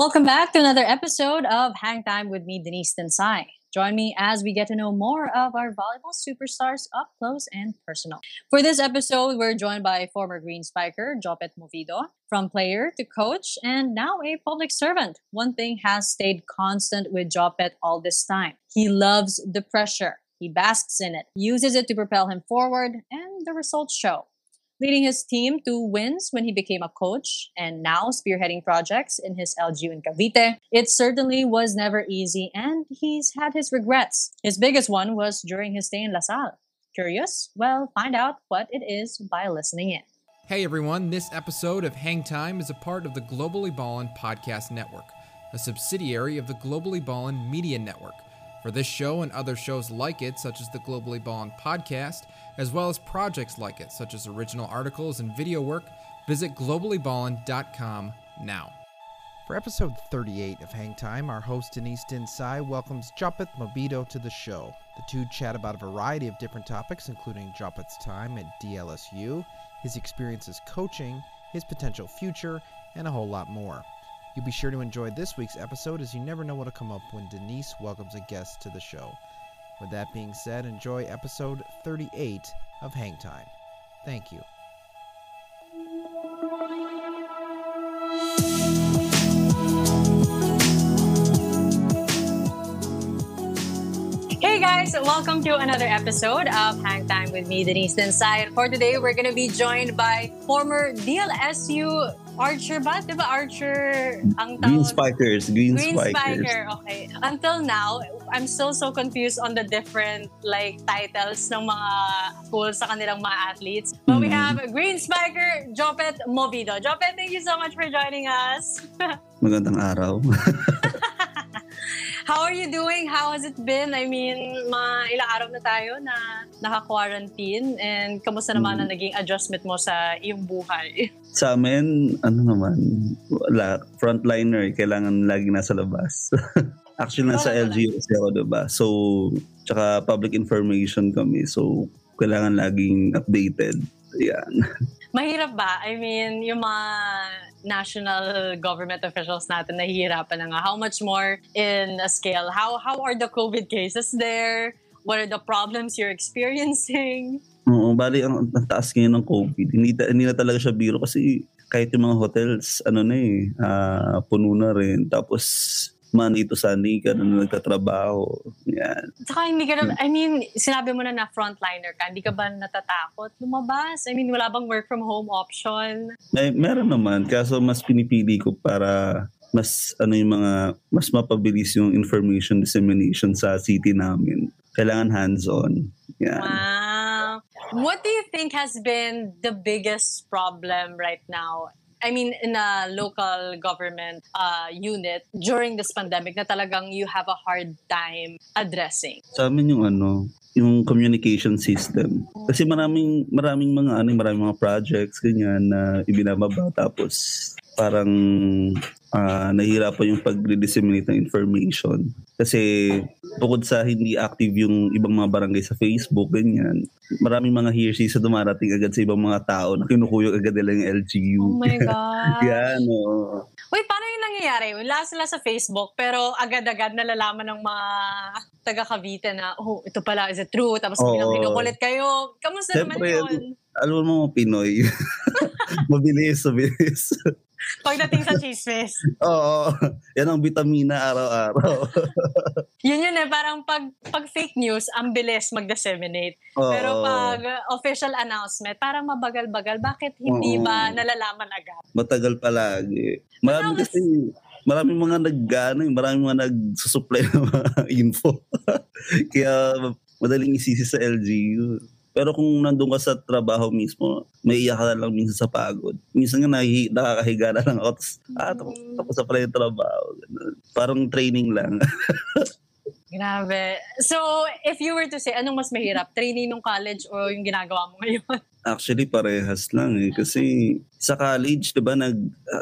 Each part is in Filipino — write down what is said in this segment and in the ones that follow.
Welcome back to another episode of Hang Time with me, Denise Tensai. Join me as we get to know more of our volleyball superstars up close and personal. For this episode, we're joined by former Green Spiker, Jopet Movido, from player to coach, and now a public servant. One thing has stayed constant with Jopet all this time. He loves the pressure. He basks in it, uses it to propel him forward, and the results show leading his team to wins when he became a coach and now spearheading projects in his LGU in Cavite. It certainly was never easy and he's had his regrets. His biggest one was during his stay in La Salle. Curious? Well, find out what it is by listening in. Hey everyone, this episode of Hang Time is a part of the Globally Ballin Podcast Network, a subsidiary of the Globally Ballin Media Network. For this show and other shows like it, such as the Globally Balling Podcast, as well as projects like it, such as original articles and video work, visit globallyballin.com now. For episode 38 of Hang Time, our host Denise Dinsai welcomes Jopet Mobido to the show. The two chat about a variety of different topics, including Jopet's time at DLSU, his experiences coaching, his potential future, and a whole lot more. You'll be sure to enjoy this week's episode as you never know what'll come up when Denise welcomes a guest to the show. With that being said, enjoy episode 38 of Hang Time. Thank you. Hey guys, welcome to another episode of Hang Time with me, Denise Densai. For today, we're going to be joined by former DLSU Archer ba? Di ba Archer ang tawag? Green Spikers. Green, Green Spikers. Spiker, okay. Until now, I'm still so confused on the different like titles ng mga schools sa kanilang mga athletes. But we Mhm. have Green Spiker, Jopet Movido. Jopet, thank you so much for joining us. Magandang araw. How are you doing? How has it been? I mean, mga ilang araw na tayo na naka-quarantine and kamusta naman Mm. ang naging adjustment mo sa iyong buhay? Sa amin, ano naman, wala, frontliner, kailangan lagi nasa labas. Actually, nasa Wala, wala. LGU kasi ako, diba? So, tsaka public information kami. So, kailangan laging updated. Yan. Mahirap ba? I mean, yung mga national government officials natin nahihirapan na nga. How much more in a scale? How how are the COVID cases there? What are the problems you're experiencing? Oo, bali, ang, ang taas ngayon ng COVID. Hindi, hindi na talaga siya biro kasi kahit yung mga hotels, ano na eh, ah, puno na rin. Tapos, Monday to Sunday ka na nagtatrabaho. Yan. Saka hindi ka na, I mean, sinabi mo na na frontliner ka, hindi ka ba natatakot lumabas? I mean, wala bang work from home option? May, meron naman, kaso mas pinipili ko para mas ano yung mga mas mapabilis yung information dissemination sa city namin. Kailangan hands-on. Yan. Wow. What do you think has been the biggest problem right now? I mean, in a local government uh, unit during this pandemic na talagang you have a hard time addressing. Sa amin yung ano, yung communication system. Kasi maraming maraming mga ano, maraming mga projects ganyan na ibinababa tapos parang ah, nahihirapan yung pag-disseminate ng information. Kasi bukod sa hindi active yung ibang mga barangay sa Facebook, ganyan, maraming mga hearsays sa dumarating agad sa ibang mga tao na kinukuyog agad nila yung LGU. Oh my God. Yan, oo. Wait, paano yung nangyayari? Wala sila sa Facebook, pero agad-agad nalalaman ng mga taga Cavite na, oh, ito pala, is it true? Tapos biglang kinukulit kayo. Kamusta naman Siyempre, yun? Alam mo mga Pinoy. mabilis, mabilis. Pagdating sa chismis. Oo. Yan ang vitamina araw-araw. Yun yun eh, parang pag, pag fake news, ang bilis mag-disseminate. Oo. Pero pag official announcement, parang mabagal-bagal. Bakit hindi Oo. ba nalalaman agad? matagal palagi. Marami Tapos- kasi, maraming mga nag-ano, eh, maraming mga nagsusupply ng mga info. Kaya madaling isisi sa LGU. Pero kung nandun ka sa trabaho mismo, may iyak ka na lang minsan sa pagod. Minsan nga nahi, nakakahiga na lang ako. Tapos, ah, tapos, tapos na pala yung trabaho. Ganun. Parang training lang. Grabe. So, if you were to say, anong mas mahirap? Training ng college o yung ginagawa mo ngayon? Actually, parehas lang eh. Kasi sa college, di ba, nag,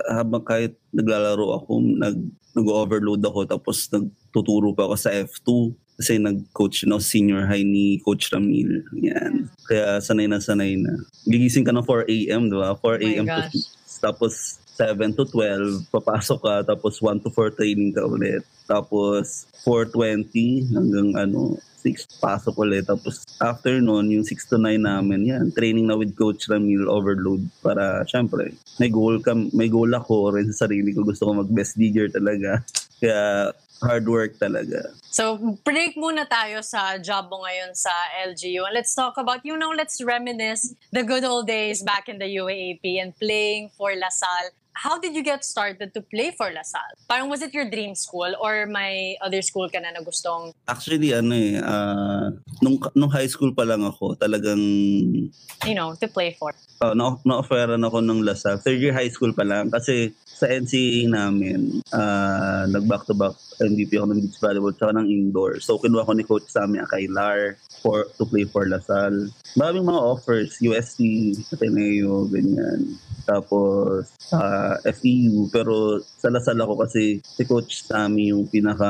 habang kahit naglalaro ako, nag, nag-overload ako, tapos nagtuturo pa ako sa F2. Kasi nag-coach na senior high ni Coach Ramil. Yan. Kaya sanay na sanay na. Gigising ka ng 4 a.m., di ba? 4 Oh my a.m. gosh. tapos 7 to 12, papasok ka, tapos 1 to 4 training ka ulit. Tapos 4.20 hanggang ano, 6 pasok ulit. Tapos after nun, yung 6 to 9 namin, yan, training na with Coach Ramil overload para syempre, may goal ka, may goal ako rin sa sarili ko. Gusto ko mag-best digger talaga. Kaya hard work talaga. So, break muna tayo sa job mo ngayon sa LGU. And let's talk about, you know, let's reminisce the good old days back in the UAAP and playing for LaSalle. How did you get started to play for LaSalle? Parang was it your dream school or may other school ka na na gustong? Actually, ano eh, uh, nung, nung high school pa lang ako, talagang... You know, to play for. Uh, na- na-offeran ako ng LaSalle. Third year high school pa lang. Kasi sa NCAA namin, uh, nag-back-to-back MVP ako ng beach volleyball tsaka ng indoor. So, kinuha ko ni Coach Sammy Akailar for, to play for LaSalle. Maraming mga offers, UST, Ateneo, ganyan. Tapos, uh, FEU. Pero sa LaSalle ako kasi si Coach Sammy yung pinaka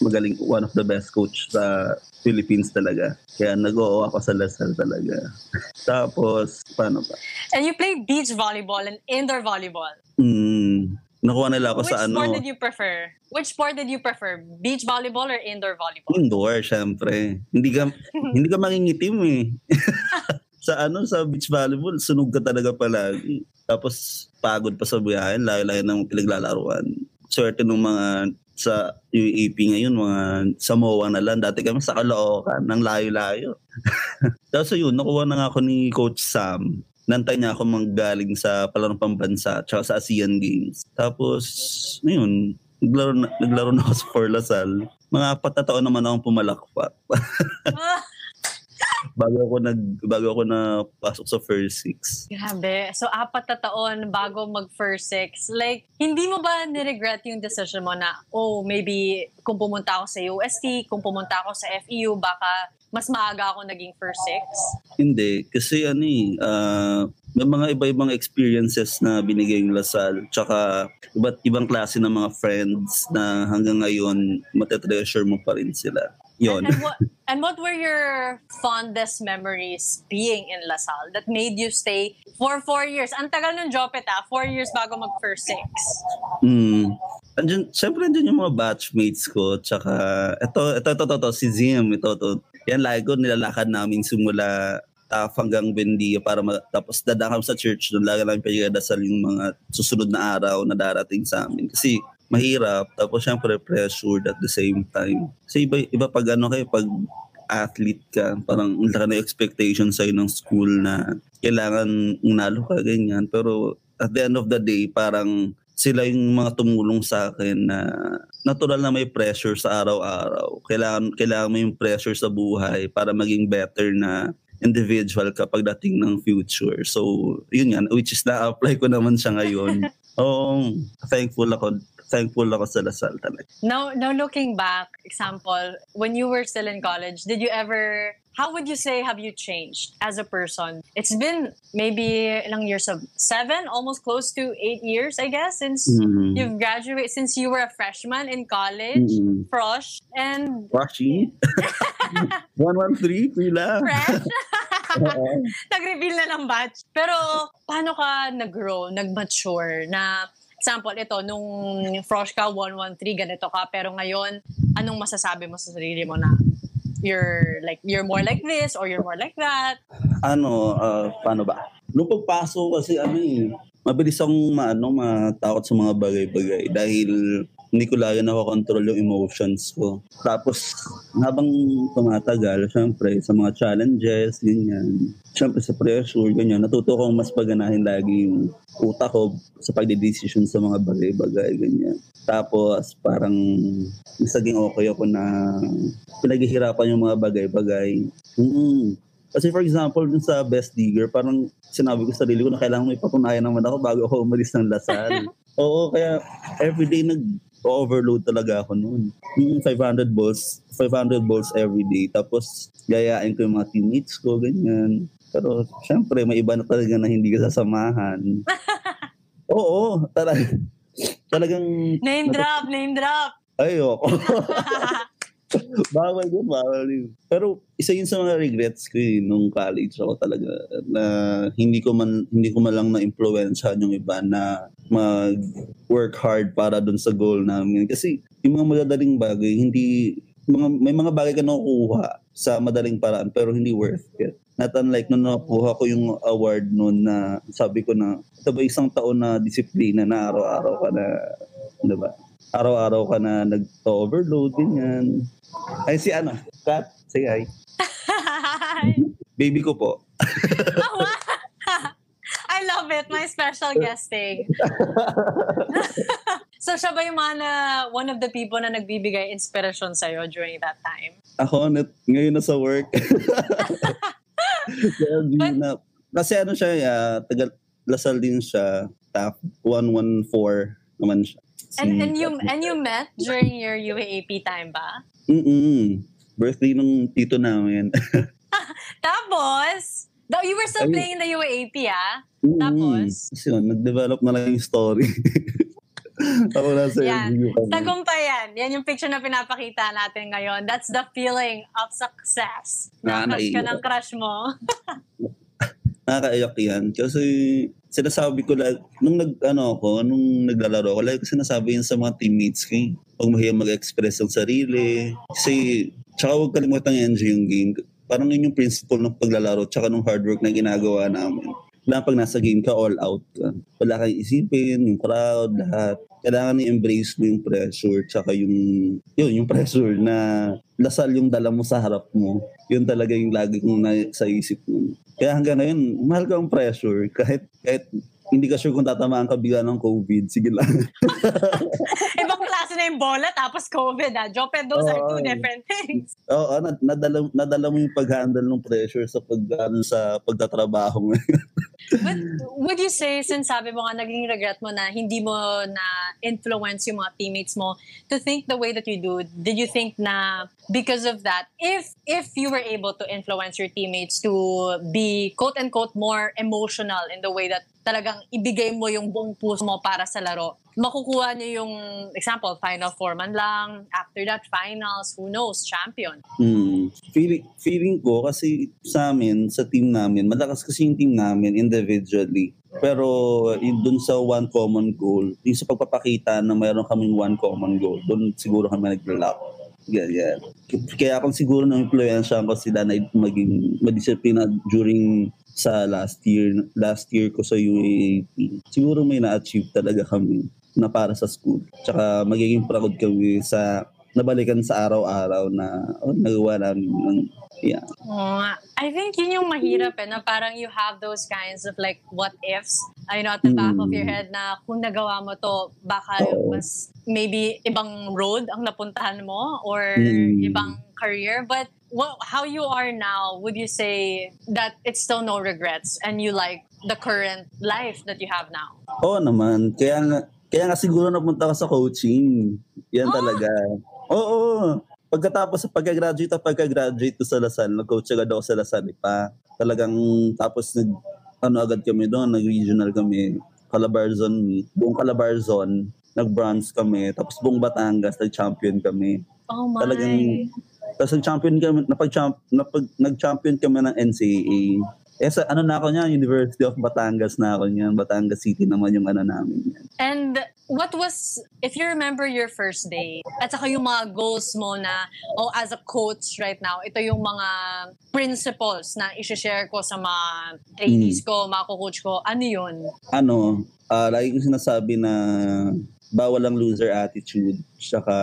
magaling, one of the best coach sa Philippines talaga. Kaya nag-oo ako sa LaSalle talaga. Tapos, paano ba? And you play beach volleyball and indoor volleyball. Mm, nakuha nila ako Which sa ano. sport did you prefer? Which sport did you prefer? Beach volleyball or indoor volleyball? Indoor, syempre. Hindi ka, hindi ka mangingitim eh. sa ano, sa beach volleyball, sunog ka talaga palagi. Tapos, pagod pa sa buyahin, layo-layo ng pinaglalaruan. Swerte ng mga sa UAP ngayon, mga Samoa na lang. Dati kami sa Caloocan, ng layo-layo. Tapos yun, nakuha na nga ako ni Coach Sam. Nantay niya ako manggaling sa palarong pambansa at sa ASEAN Games. Tapos, ayun, naglaro na, naglaro na ako sa For Lasal. Mga apat na naman akong pumalakpak. bago ako nag bago ako na pasok sa first six. Grabe. So, apat na taon bago mag first six. Like, hindi mo ba niregret yung decision mo na, oh, maybe kung pumunta ako sa UST, kung pumunta ako sa FEU, baka mas maaga ako naging first six? Hindi. Kasi ano eh, uh, may mga iba-ibang experiences na binigay yung Lasal. Tsaka iba't ibang klase ng mga friends na hanggang ngayon matetreasure mo pa rin sila. Yon. And, and, what, and what were your fondest memories being in LaSalle that made you stay for four years? Ang tagal ng Jopet ah, four years bago mag first six. Mm. Andyan, syempre andyan yung mga batchmates ko. Tsaka, ito, ito, ito, ito, ito, si Zim, ito, ito. Yan, lagi ko nilalakad namin simula TAF hanggang Bendia para ma- tapos dadaan kami sa church doon. Lagi namin pinagdasal yung mga susunod na araw na darating sa amin. Kasi mahirap, tapos syempre pressured at the same time. Kasi iba, iba pag ano kayo, pag athlete ka, parang laki na expectation sa'yo ng school na kailangan unalo ka, ganyan. Pero at the end of the day, parang sila yung mga tumulong sa akin na natural na may pressure sa araw-araw. Kailangan, kailangan mo yung pressure sa buhay para maging better na individual kapag dating ng future. So, yun yan, which is na-apply ko naman siya ngayon. Oo, thankful ako thankful ako sa Lasal talaga. Now, now looking back, example, when you were still in college, did you ever, how would you say have you changed as a person? It's been maybe ilang years of seven, almost close to eight years, I guess, since Mhm. you've graduated, since you were a freshman in college, Mhm. Frosh, and Washi? 113, pila. fresh. Nag-reveal na ng batch. Pero, paano ka nag-grow, nag-mature na, example, ito, nung Frosh ka, 113, ganito ka, pero ngayon, anong masasabi mo sa sarili mo na you're like, you're more like this or you're more like that? ano, ah, paano ba? Nung pagpasok kasi ano eh, mabilis akong maano, matakot sa mga bagay-bagay dahil hindi ko lagi nakokontrol yung emotions ko. Tapos, habang tumatagal, syempre, sa mga challenges, ganyan, syempre sa pressure, ganyan, natuto kong mas paganahin lagi yung utak ko sa pagdedesisyon sa mga bagay-bagay, ganyan. Tapos, parang naging okay ako na pinaghihirapan yung mga bagay-bagay. Mm. Kasi for example, dun sa Best Digger, parang sinabi ko sa sarili ko na kailangan may patunayan naman ako bago ako umalis ng Lasal. Oo, kaya everyday nag overload talaga ako noon. Yung 500 balls, 500 balls every day. Tapos gayain ko yung mga teammates ko, ganyan. Pero syempre, may iba na talaga na hindi ka sasamahan. Oo, talaga. Talagang, Name drop, name drop. ayoko. bawal yun, bawal yun. Pero isa yun sa mga regrets ko eh, nung college ako talaga na hindi ko man hindi ko man lang na-influensyahan yung iba na mag-work hard para dun sa goal namin. Kasi yung mga madadaling bagay, hindi mga, may mga bagay ka nakukuha sa madaling paraan pero hindi worth it. Not unlike nung nakuha ko yung award noon na sabi ko na ito ba isang taon na disiplina na araw-araw ka na, di ba? Araw-araw ka na nag-overload, ganyan. Ay si ano, Kat, say hi. Baby ko po. I love it. My special guesting. so siya ba yung mga na, one of the people na nagbibigay inspiration sa'yo during that time? Ako, na, ngayon na sa work. But- na, kasi ano siya, uh, taga Lasal din siya, top 114 naman siya. And, Si- and you and you met during your UAAP time ba? Mm-mm. Birthday nung tito namin. Tapos, though you were still Ayun. playing the UAAP ah. Mm-mm. Tapos? Kasi yun, nag-develop na lang yung story. Ako na sa Yan. LGU kami. Tagumpayan. Yan yung picture na pinapakita natin ngayon. That's the feeling of success. Ah, Na-crush ka naiiyak. ng crush mo. Nakakaiyak yan. Kasi sinasabi ko lang, nung nag, ano ako, nung naglalaro ako, lagi ko sinasabi yun sa mga teammates ko. eh. Huwag mahiyang mag-express ng sarili. Kasi, tsaka huwag kalimutan i-enjoy yung game. Parang yun yung principle ng paglalaro, tsaka ng hard work na ginagawa namin. Kailangan pag nasa game ka, all out ka. Wala kang isipin, yung crowd, lahat. Kailangan i-embrace mo yung pressure, tsaka yung, yun, yung pressure na lasal yung dala mo sa harap mo. Yun talaga yung lagi kong na, sa isip mo. Kaya hanggang ngayon, mahal ko ang pressure. Kahit, kahit hindi ka sure kung tatamaan ka bigla ng COVID, sige lang. Ibang klase na yung bola tapos COVID ah. Jope, those are two different things. Oo, nad- nadala, nadala mo yung pag-handle ng pressure sa pag ano, sa pagtatrabaho mo. But would you say, since sabi mo nga, naging regret mo na hindi mo na influence yung mga teammates mo to think the way that you do, did you think na because of that, if if you were able to influence your teammates to be quote-unquote more emotional in the way that talagang ibigay mo yung buong puso mo para sa laro, makukuha niyo yung, example, final four man lang, after that, finals, who knows, champion. Hmm. Feeling, feeling ko kasi sa amin, sa team namin, malakas kasi yung team namin individually. Pero yung dun sa one common goal, yung sa pagpapakita na mayroon kaming one common goal, dun siguro kami nag-lock. Ganyan. Kaya kung siguro na-influensya ko sila na maging madisiplina during sa last year last year ko sa UAAP. Siguro may na-achieve talaga kami na para sa school. Tsaka magiging proud kami sa nabalikan sa araw-araw na oh, nagawa namin ng yeah. Nga. I think yun yung mahirap eh, na parang you have those kinds of like what ifs, I know, at the back of your Mm. head na kung nagawa mo to, baka Oo. mas maybe ibang road ang napuntahan mo or Mm. ibang career. But what, how you are now, would you say that it's still no regrets and you like the current life that you have now? Oo naman. Kaya nga, kaya nga siguro napunta ka sa coaching. Yan Ah! talaga. Oo. Pagkatapos sa pagka-graduate at pagka-graduate ko sa Lasal, nag-coach agad ako sa Lasal eh, pa. Talagang tapos nag ano agad kami doon, nag-regional kami. Calabarzon meet. Buong Calabarzon, nag-bronze kami. Tapos buong Batangas, nag-champion kami. Oh my. Talagang- Tapos nag-champion kami, napag-champ, napag, nag-champion kami ng NCAA. Eh, sa, ano na ako niyan, University of Batangas na ako niyan. Batangas City naman yung ano namin yan. And what was, if you remember your first day, at saka yung mga goals mo na, oh, as a coach right now, ito yung mga principles na isi-share ko sa mga trainees ko, mga coach ko, ano yun? ano, ah lagi ko sinasabi na bawal ang loser attitude. Tsaka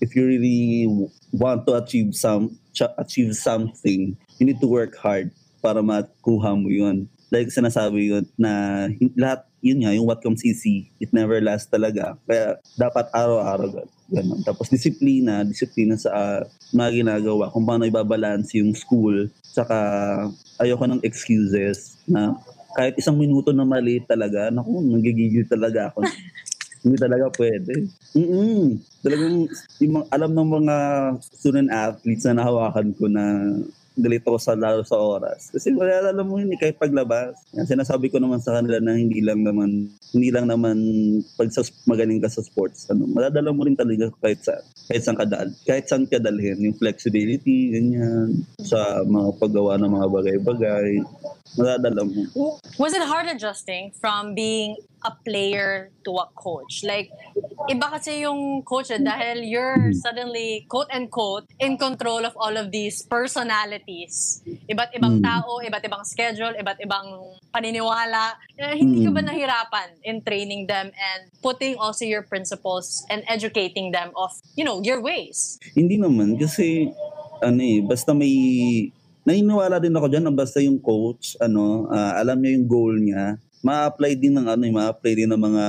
if you really want to achieve some ch- achieve something, you need to work hard para makuha mo yun. Like sinasabi yun na lahat yun nga, yung what comes easy, it never lasts talaga. Kaya dapat araw-araw gan- ganun. Tapos disiplina, disiplina sa ah, mga ginagawa, kung paano ibabalance yung school, saka ayoko ng excuses na kahit isang minuto na mali talaga, naku, nagigigil talaga ako. Hindi talaga pwede. Mm Talagang yung alam ng mga student athletes na nahawakan ko na galit ako sa lalo sa oras. Kasi wala alam mo yun, eh, kahit paglabas. Yan, sinasabi ko naman sa kanila na hindi lang naman, hindi lang naman pag sa, magaling ka sa sports, ano, madadala mo rin talaga kahit sa kahit saan kadal, kahit saan ka dalhin, yung flexibility, ganyan, sa mga paggawa ng mga bagay-bagay, madadala mo. Was it hard adjusting from being a player to a coach? Like, iba kasi yung coach eh, dahil you're suddenly, quote and quote, in control of all of these personalities. Iba't ibang Mm. tao, iba't ibang schedule, iba't ibang paniniwala. Eh, hindi ka ba Mm. nahirapan in training them and putting also your principles and educating them of, you know, your ways? Hindi naman, kasi, ano eh, basta may, naniniwala din ako dyan na basta yung coach, ano, ah, alam niya yung goal niya, ma-apply din ng ano, eh, ma-apply din ng mga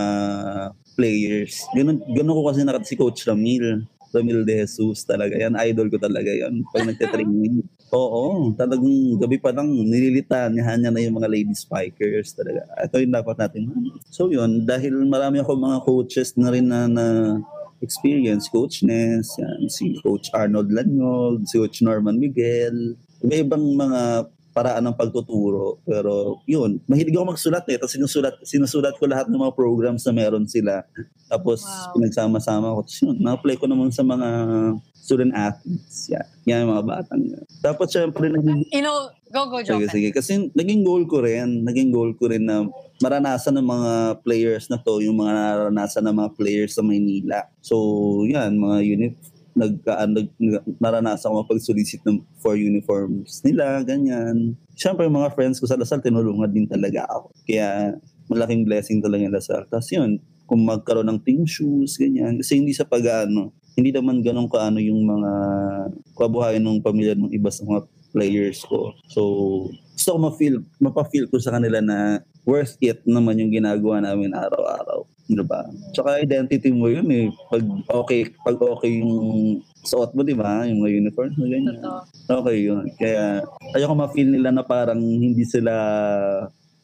players. Ganun, ganun ko kasi nakat si Coach Ramil. Ramil De Jesus talaga yan. Idol ko talaga yan. Pag nagtitraining. Oo, talagang gabi pa lang nililitan niya niya na yung mga lady spikers talaga. Ito yung dapat natin. So yun, dahil marami ako mga coaches na rin na, na experience, Coach Ness, yan, si Coach Arnold Lanyog, si Coach Norman Miguel, iba-ibang mga paraan ng pagtuturo. Pero yun, mahilig ako magsulat eh. Tapos sinusulat, sinusulat ko lahat ng mga programs na meron sila. Tapos Wow. pinagsama-sama ko. Tapos yun, na-apply ko naman sa mga student athletes. Yan, yan yung mga batang. Tapos syempre, naging, You know, go, go, sige, Jopen. sige. Kasi naging goal ko rin, naging goal ko rin na maranasan ng mga players na to, yung mga naranasan ng mga players sa Maynila. So, yan, mga unit, nag, nag- naranasan ko mapag-solicit ng, for uniforms nila, ganyan. Siyempre, yung mga friends ko sa Lasal, tinulungan din talaga ako. Kaya, malaking blessing talaga yung Lasal. Tapos yun, kung magkaroon ng team shoes, ganyan. Kasi hindi sa pag-ano, hindi naman ganun kaano yung mga kabuhayan ng pamilya ng iba sa mga players ko. So, gusto ko ma-feel, mapa-feel ko sa kanila na worth it naman yung ginagawa namin araw-araw. Di ba? Tsaka identity mo yun eh. Pag okay, pag okay yung suot mo, di ba? Yung mga uniform mo, ganyan. Totoo. Okay yun. Kaya ayoko ma-feel nila na parang hindi sila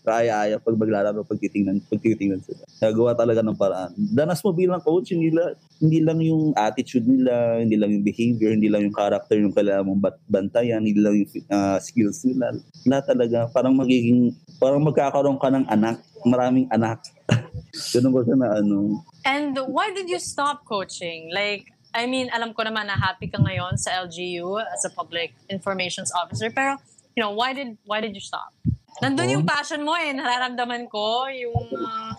kaya-aya pag maglalaro, pag titingnan, pag titingnan sila. Nagawa talaga ng paraan. Danas mo bilang coach, hindi, la, hindi lang yung attitude nila, hindi lang yung behavior, hindi lang yung character yung kailangan mong bat- bantayan, hindi lang yung ah, skills nila. Lahat talaga, parang magiging, parang magkakaroon ka ng anak, maraming anak. Ganun ko siya na ano. And why did you stop coaching? Like, I mean, alam ko naman na happy ka ngayon sa LGU as a public informations officer, pero, you know, why did why did you stop? Nandun yung passion mo eh, nararamdaman ko, yung uh,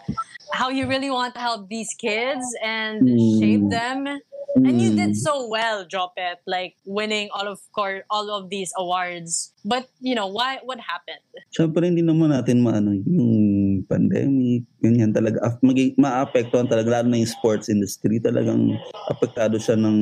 how you really want to help these kids and Mm. shape them. And you did Mm. so well, Drop It, like winning all of course, all of these awards. But, you know, why what happened? Siyempre, hindi naman natin maano yung pandemic, ganyan talaga. Af- Maging, maapektuhan talaga, lalo na yung sports industry. Talagang apektado siya ng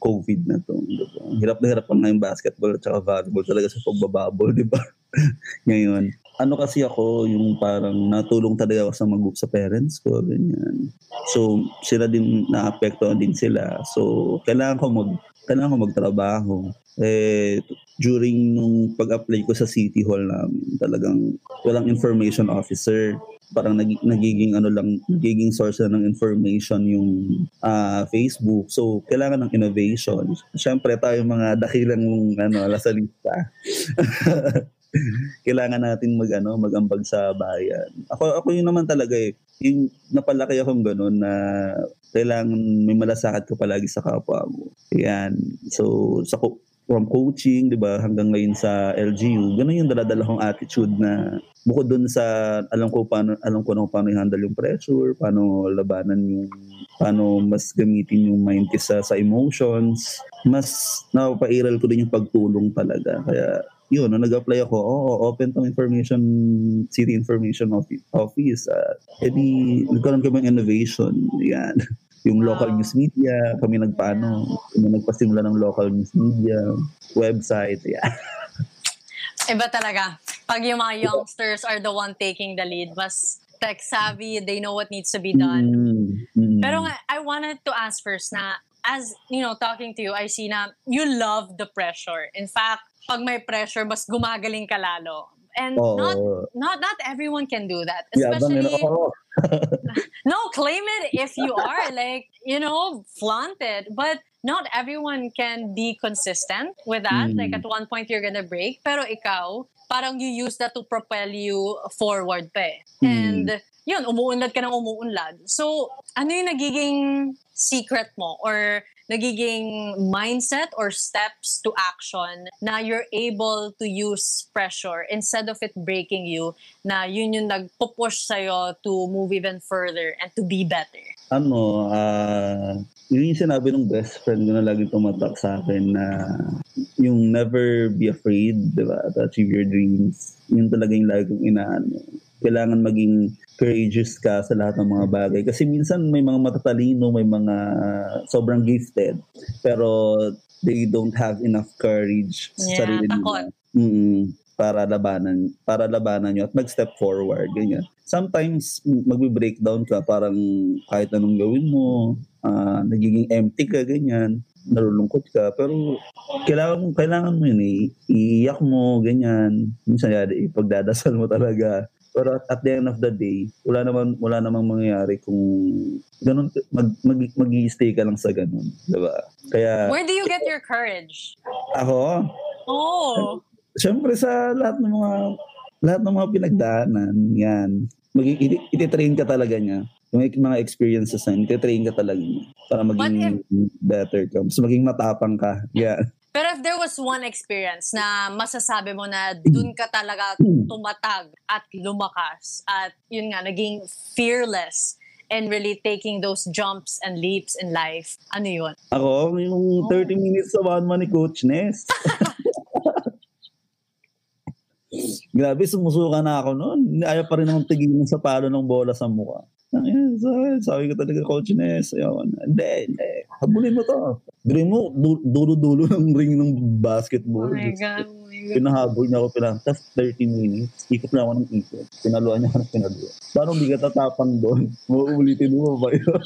COVID na to. Diba? Hirap na hirap pa nga yung basketball at saka volleyball talaga sa pagbababol, di ba? Ngayon, ano kasi ako, yung parang natulong talaga ako sa mag sa parents ko, ganyan. So, sila din, naapektuhan din sila. So, kailangan ko mag, kailangan ko magtrabaho. Eh, during nung pag-apply ko sa City Hall namin, talagang walang information officer. Parang nag, nagiging ano lang, nagiging source na ng information yung ah, Facebook. So, kailangan ng innovation. Siyempre, tayo mga dakilang ano, lasalista. kailangan natin mag ano, magambag sa bayan. Ako ako yun naman talaga eh. Yung napalaki akong ganun na kailangan may malasakit ka palagi sa kapwa mo. Yan. So sa co- from coaching, 'di ba, hanggang ngayon sa LGU, ganun yung daladala kong attitude na bukod dun sa alam ko paano alam ko na kung paano i-handle yung pressure, paano labanan yung paano mas gamitin yung mind kesa sa emotions, mas napapairal ko din yung pagtulong talaga. Kaya yun, nung nag-apply ako, oo, open tong information, city information office. uh, edi, nagkaroon kami ng innovation. Yan. Yung local Wow. news media, kami nagpaano, kami nagpasimula ng local news media, website, yeah. Iba talaga. Pag yung mga youngsters are the one taking the lead, mas tech savvy, they know what needs to be done. Mm, mm. Pero nga, I wanted to ask first na, as, you know, talking to you, I see na you love the pressure. In fact, pag may pressure, mas gumagaling ka lalo. And Oo. not not not everyone can do that. Especially, ako. no, claim it if you are. Like, you know, flaunt it. But not everyone can be consistent with that. Mm. Like at one point you're gonna break, pero ikaw, parang you use that to propel you forward pa eh. Mm. And yun, umuunlad ka ng umuunlad. So, ano yung nagiging secret mo or nagiging mindset or steps to action na you're able to use pressure instead of it breaking you na yun yung nagpo-push sa'yo to move even further and to be better? Ano, ah, yun yung sinabi ng best friend ko na lagi tumatak sa akin na yung never be afraid, di ba, to achieve your dreams. Yun talaga yung lagi kong inaano. Kailangan maging courageous ka sa lahat ng mga bagay. Kasi minsan may mga matatalino, may mga sobrang gifted, pero they don't have enough courage sa Yeah, sarili takot. nila. Mm, para labanan para labanan nyo at mag-step forward ganyan. Sometimes magbe-breakdown ka parang kahit anong gawin mo ah, nagiging empty ka ganyan. Nalulungkot ka pero kailangan kailangan mo yun eh. Iiyak mo ganyan. Minsan yari ipagdadasal mo talaga. Pero at, at the end of the day wala naman wala namang mangyayari kung ganun mag mag, mag-stay ka lang sa ganun di ba? Kaya Where do you get your courage? ako? Oh, Siyempre sa lahat ng mga lahat ng mga pinagdaanan, yan. Mag ititrain ka talaga niya. Yung mga experiences na, ititrain ka talaga niya para maging better ka. Mas maging matapang ka. Yeah. Pero if there was one experience na masasabi mo na dun ka talaga tumatag at lumakas at yun nga, naging fearless and really taking those jumps and leaps in life, ano yun? Ako, yung 30 minutes sa one ni Coach Ness. Grabe, sumusuka na ako noon. Ayaw pa rin akong tigilin sa palo ng bola sa mukha. Ayan, sabi, ko talaga, Coach Ness, ayaw na. Hindi, hindi. Habulin mo to. Dream mo, du- dulo-dulo ng ring ng basketball. Oh my God, oh my God. Pinahabol niya ako, pinantas 30 minutes. Ikot na ako ng ikot. Pinaluan niya ako ng pinaluan. Parang hindi ka tatapang doon. Mauulitin mo ba yun?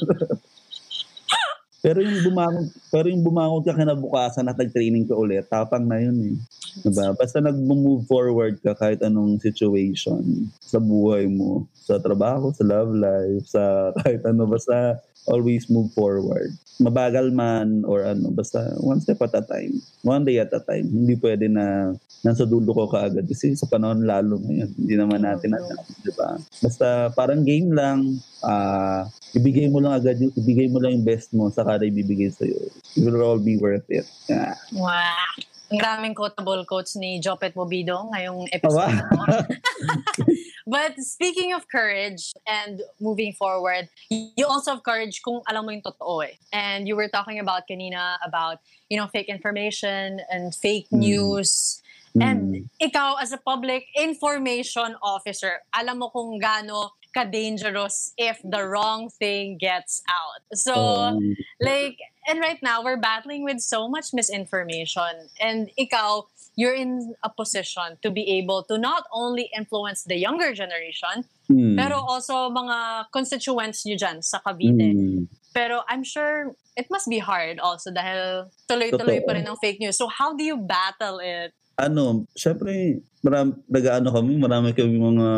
pero yung bumangon, pero yung bumangon ka kinabukasan at nag-training ka ulit, tapang na yun eh. Diba? Basta nag-move forward ka kahit anong situation sa buhay mo, sa trabaho, sa love life, sa kahit ano, basta always move forward. Mabagal man or ano, basta one step at a time. One day at a time. Hindi pwede na nasa dulo ko kaagad. Kasi sa panahon lalo ngayon, hindi naman natin alam. Di ba? Basta parang game lang. ah ibigay mo lang agad, ibigay mo lang yung best mo sa kada ibibigay sa'yo. It will all be worth it. Yeah. Wow. Ang daming quotable quotes ni Jopet Mobido ngayong episode. Na to. But speaking of courage and moving forward, you also have courage kung alam mo yung totoo eh. And you were talking about kanina about, you know, fake information and fake Mm. news. Mm. And ikaw as a public information officer, alam mo kung gaano ka-dangerous if the wrong thing gets out. So, Um, like, and right now, we're battling with so much misinformation. And ikaw, you're in a position to be able to not only influence the younger generation, mm, pero also mga constituents nyo dyan sa Cavite. mm. Pero I'm sure it must be hard also dahil tuloy-tuloy pa rin ang fake news. So how do you battle it? Ano, syempre, marami, nag-ano kami, marami kami mga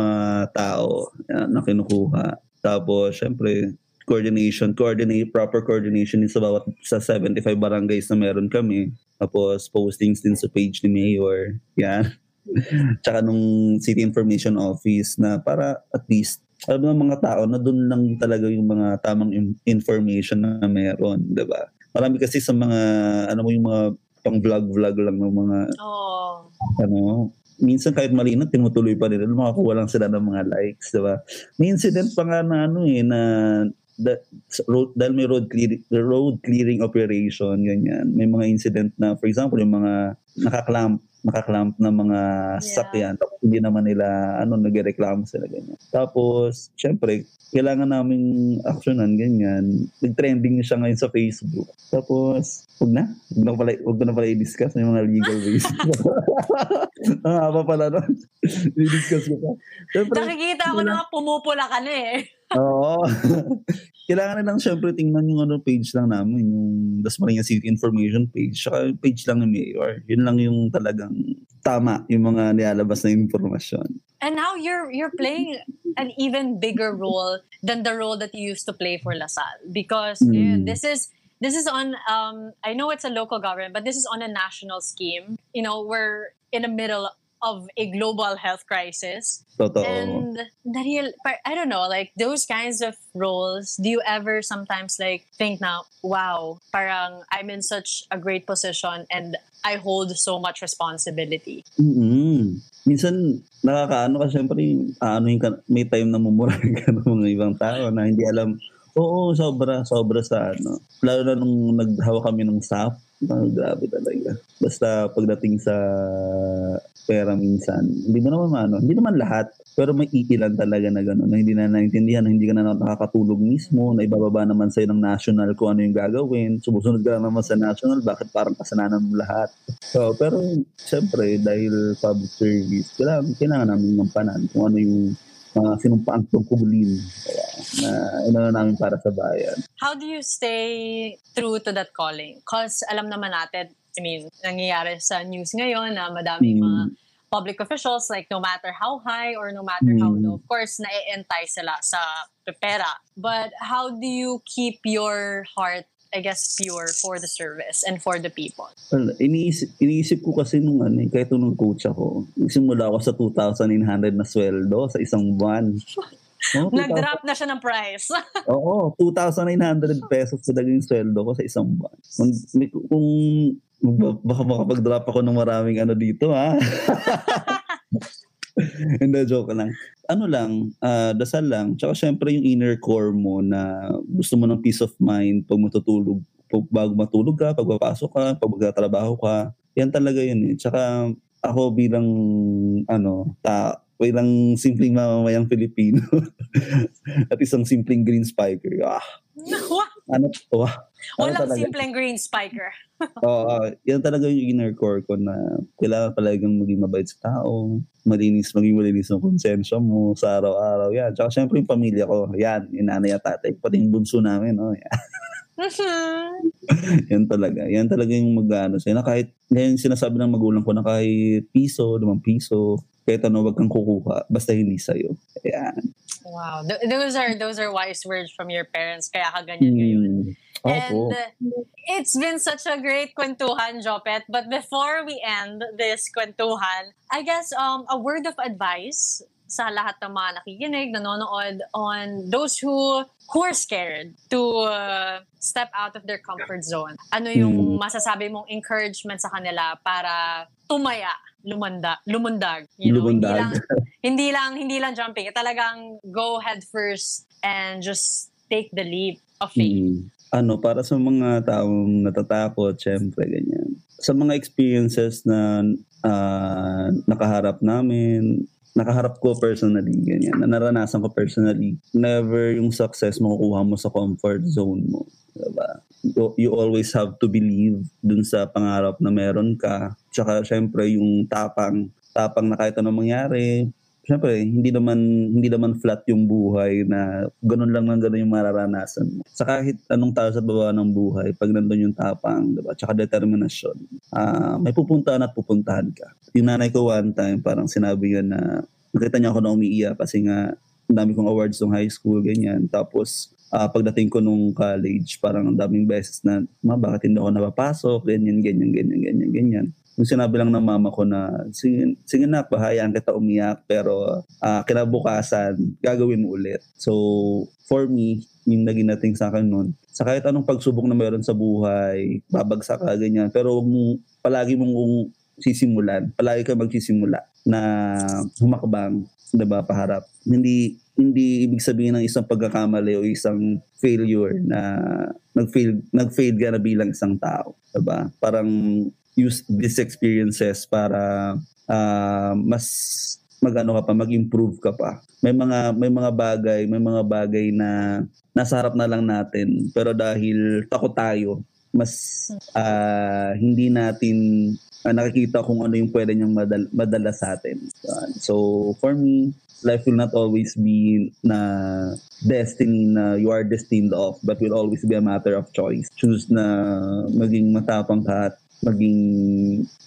tao yan, na kinukuha. Tapos, syempre, coordination, coordinate, proper coordination din sa bawat sa 75 barangays na meron kami. Tapos, postings din sa page ni Mayor. Yan. Tsaka nung City Information Office na para at least alam ng mga tao na doon lang talaga yung mga tamang in- information na meron, 'di ba? Marami kasi sa mga ano mo yung mga pang vlog-vlog lang ng mga Oh, ano, minsan kahit mali na, tinutuloy pa nila, makakuha lang sila ng mga likes, di ba? May incident pa nga na ano eh, na da, road, dahil may road, clear, road clearing operation, ganyan. May mga incident na, for example, yung mga nakaklamp, nakaklamp na mga sasakyan, tapos hindi naman nila, ano, nagreklamo sila, ganyan. Tapos, syempre, kailangan naming actionan, ganyan. Nag-trending siya ngayon sa Facebook. Tapos, wag na. Wag na pala, wag na pala i-discuss yung mga legal ways. Ang haba pala nun. I-discuss ko pa. Siyempre, nakikita ko na pumupula ka na eh. Oo. Kailangan na lang syempre tingnan yung ano page lang namin, yung Dasmariñas City Information page, saka yung page lang ng Mayor. Yun lang yung talagang tama, yung mga nilalabas na impormasyon. And now you're you're playing an even bigger role than the role that you used to play for Lasal because Mm. yun, this is this is on um I know it's a local government, but this is on a national scheme. You know, we're in the middle of a global health crisis. Totoo. And par- I don't know, like those kinds of roles, do you ever sometimes like think now, wow, parang I'm in such a great position and I hold so much responsibility. mm Minsan, nakakaano ka, syempre, ano yung, may time na mumurahin ka ng mga ibang tao na hindi alam, oo, sobra, sobra sa ano. Lalo na nung naghawa kami ng SAP, ah, grabe talaga. Basta pagdating sa pera minsan, hindi mo naman ano, hindi naman lahat, pero may iilan talaga na gano'n, na hindi na naintindihan, na hindi ka na nakakatulog mismo, na ibababa naman sa'yo ng national kung ano yung gagawin, sumusunod ka naman sa national, bakit parang kasalanan mo lahat? So, pero siyempre, dahil public service, kailangan, kailangan namin mampanan kung ano yung mga sinumpaan tungkulin kaya, na inano namin para sa bayan. How do you stay true to that calling? Because alam naman natin, I mean, nangyayari sa news ngayon na madaming Mm. mga public officials, like no matter how high or no matter how Mm. low, of course, na-entice sila sa pera. But how do you keep your heart, I guess, pure for the service and for the people? Well, iniisip, iniisip ko kasi nung ano, eh, kahit nung coach ako, simula ako sa 2,900 na sweldo sa isang buwan. No, 2,000 Nag-drop na siya ng price. Oo, 2,900 pesos talaga yung sweldo ko sa isang buwan. Kung, kung ba- baka makapag-drop ako ng maraming ano dito, ha? Hindi, joke lang. Ano lang, ah, dasal lang. Tsaka syempre yung inner core mo na gusto mo ng peace of mind pag matutulog, pag bago matulog ka, pag papasok ka, pag magtatrabaho ka. Yan talaga yun eh. Tsaka ako bilang ano, ta bilang simpleng mamamayang Pilipino at isang simpleng green spiker. Ah, ano, wah, ano Walang talaga? simpleng green spiker. Oo, ah, yan talaga yung inner core ko na kailangan talagang maging mabait sa tao, malinis, maging malinis ang konsensya mo sa araw-araw. Yan. Tsaka syempre yung pamilya ko. Yan, yung nanay at tatay. Pati yung bunso namin. No? Yan. Mhm. yan talaga. Yan talaga yung mag-ano sa'yo. Na kahit, ngayon sinasabi ng magulang ko na kahit piso, limang piso, kahit ano, wag kang kukuha. Basta hindi sa'yo. Yan. Wow, Th- those are those are wise words from your parents. Kaya ka ganyan ngayon. Mm. And Opo. uh, it's been such a great kwentuhan, Jopet. But before we end this kwentuhan, I guess um, a word of advice sa lahat ng mga nakikinig, nanonood on those who who are scared to uh, step out of their comfort zone. Ano yung masasabi mong encouragement sa kanila para tumaya, lumanda, lumundag, you know, hindi lang Lumundag. hindi lang hindi lang jumping, talagang go head first and just take the leap of faith. Mm. Ano, para sa mga taong natatakot, syempre, ganyan. Sa mga experiences na ah, nakaharap namin, nakaharap ko personally, ganyan, na naranasan ko personally, never yung success makukuha mo sa comfort zone mo. Diba? You, you always have to believe dun sa pangarap na meron ka. Tsaka, syempre, yung tapang, tapang na kahit anong mangyari, Siyempre, hindi naman hindi naman flat yung buhay na ganun lang lang ganun yung mararanasan mo. Sa kahit anong tao sa baba ng buhay, pag nandun yung tapang, diba? Tsaka determinasyon, ah may pupuntahan at pupuntahan ka. Yung nanay ko one time, parang sinabi niya na, nakita niya ako na umiiyak kasi nga, ang dami kong awards nung high school, ganyan. Tapos, ah pagdating ko nung college, parang ang daming beses na, ma, bakit hindi ako napapasok, ganyan, ganyan, ganyan, ganyan, ganyan yung sinabi lang ng mama ko na, sige, sige na, bahayaan kita umiyak, pero ah, kinabukasan, gagawin mo ulit. So, for me, yung naging nating sa akin nun, sa kahit anong pagsubok na meron sa buhay, babagsak ka, ganyan, pero huwag mo, palagi mong sisimulan, palagi ka magsisimula na humakbang, diba, paharap. Hindi, hindi ibig sabihin ng isang pagkakamali o isang failure na nag-fail, nag-fail ka na bilang isang tao. Diba? Parang use these experiences para ah, mas magano ka pa, mag-improve ka pa. May mga may mga bagay, may mga bagay na nasa harap na lang natin pero dahil takot tayo, mas ah, hindi natin ah, nakikita kung ano yung pwede niyang madala, madala sa atin. So for me, life will not always be na destiny na you are destined of but will always be a matter of choice. Choose na maging matapang ka at maging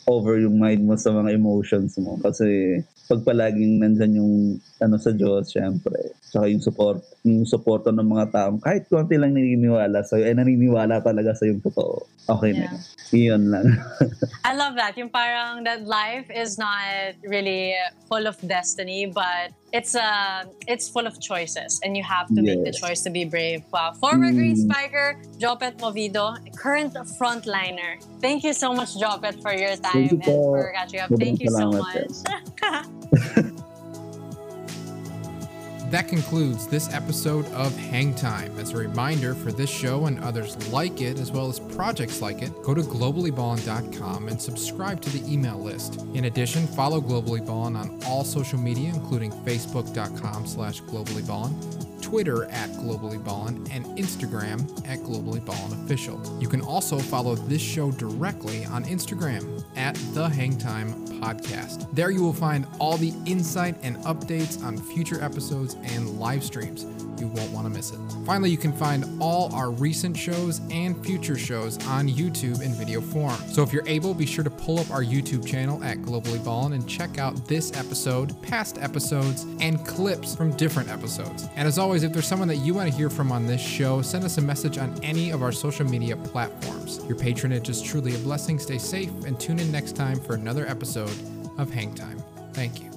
over yung mind mo sa mga emotions mo. Kasi pag palaging nandyan yung ano sa Diyos, syempre, tsaka yung support, yung suporta ng mga tao, kahit konti lang naniniwala sa'yo, eh naniniwala talaga sa yung totoo. Okay na. Yeah. Iyon lang. I love that. Yung parang that life is not really full of destiny, but it's uh, it's full of choices, and you have to make the choice to be brave. Wow. Former Mm. Green Spiker, Jopet Movido, current frontliner. Thank you so much, Jopet, for your time you and po. for catching up. Thank you so much. That concludes this episode of Hang Time. As a reminder, for this show and others like it, as well as projects like it, go to globallyballin.com and subscribe to the email list. In addition, follow Globally Ballin on all social media, including facebook.com slash globallyballin, Twitter at Globally Ballin, and Instagram at Globally Ballin Official. You can also follow this show directly on Instagram at The Hangtime Podcast. There you will find all the insight and updates on future episodes and live streams. You won't want to miss it. Finally, you can find all our recent shows and future shows on YouTube in video form. So if you're able, be sure to pull up our YouTube channel at Globally Ballin and check out this episode, past episodes, and clips from different episodes. And as always, if there's someone that you want to hear from on this show, send us a message on any of our social media platforms. Your patronage is truly a blessing. Stay safe and tune in next time for another episode of Hang Time. Thank you.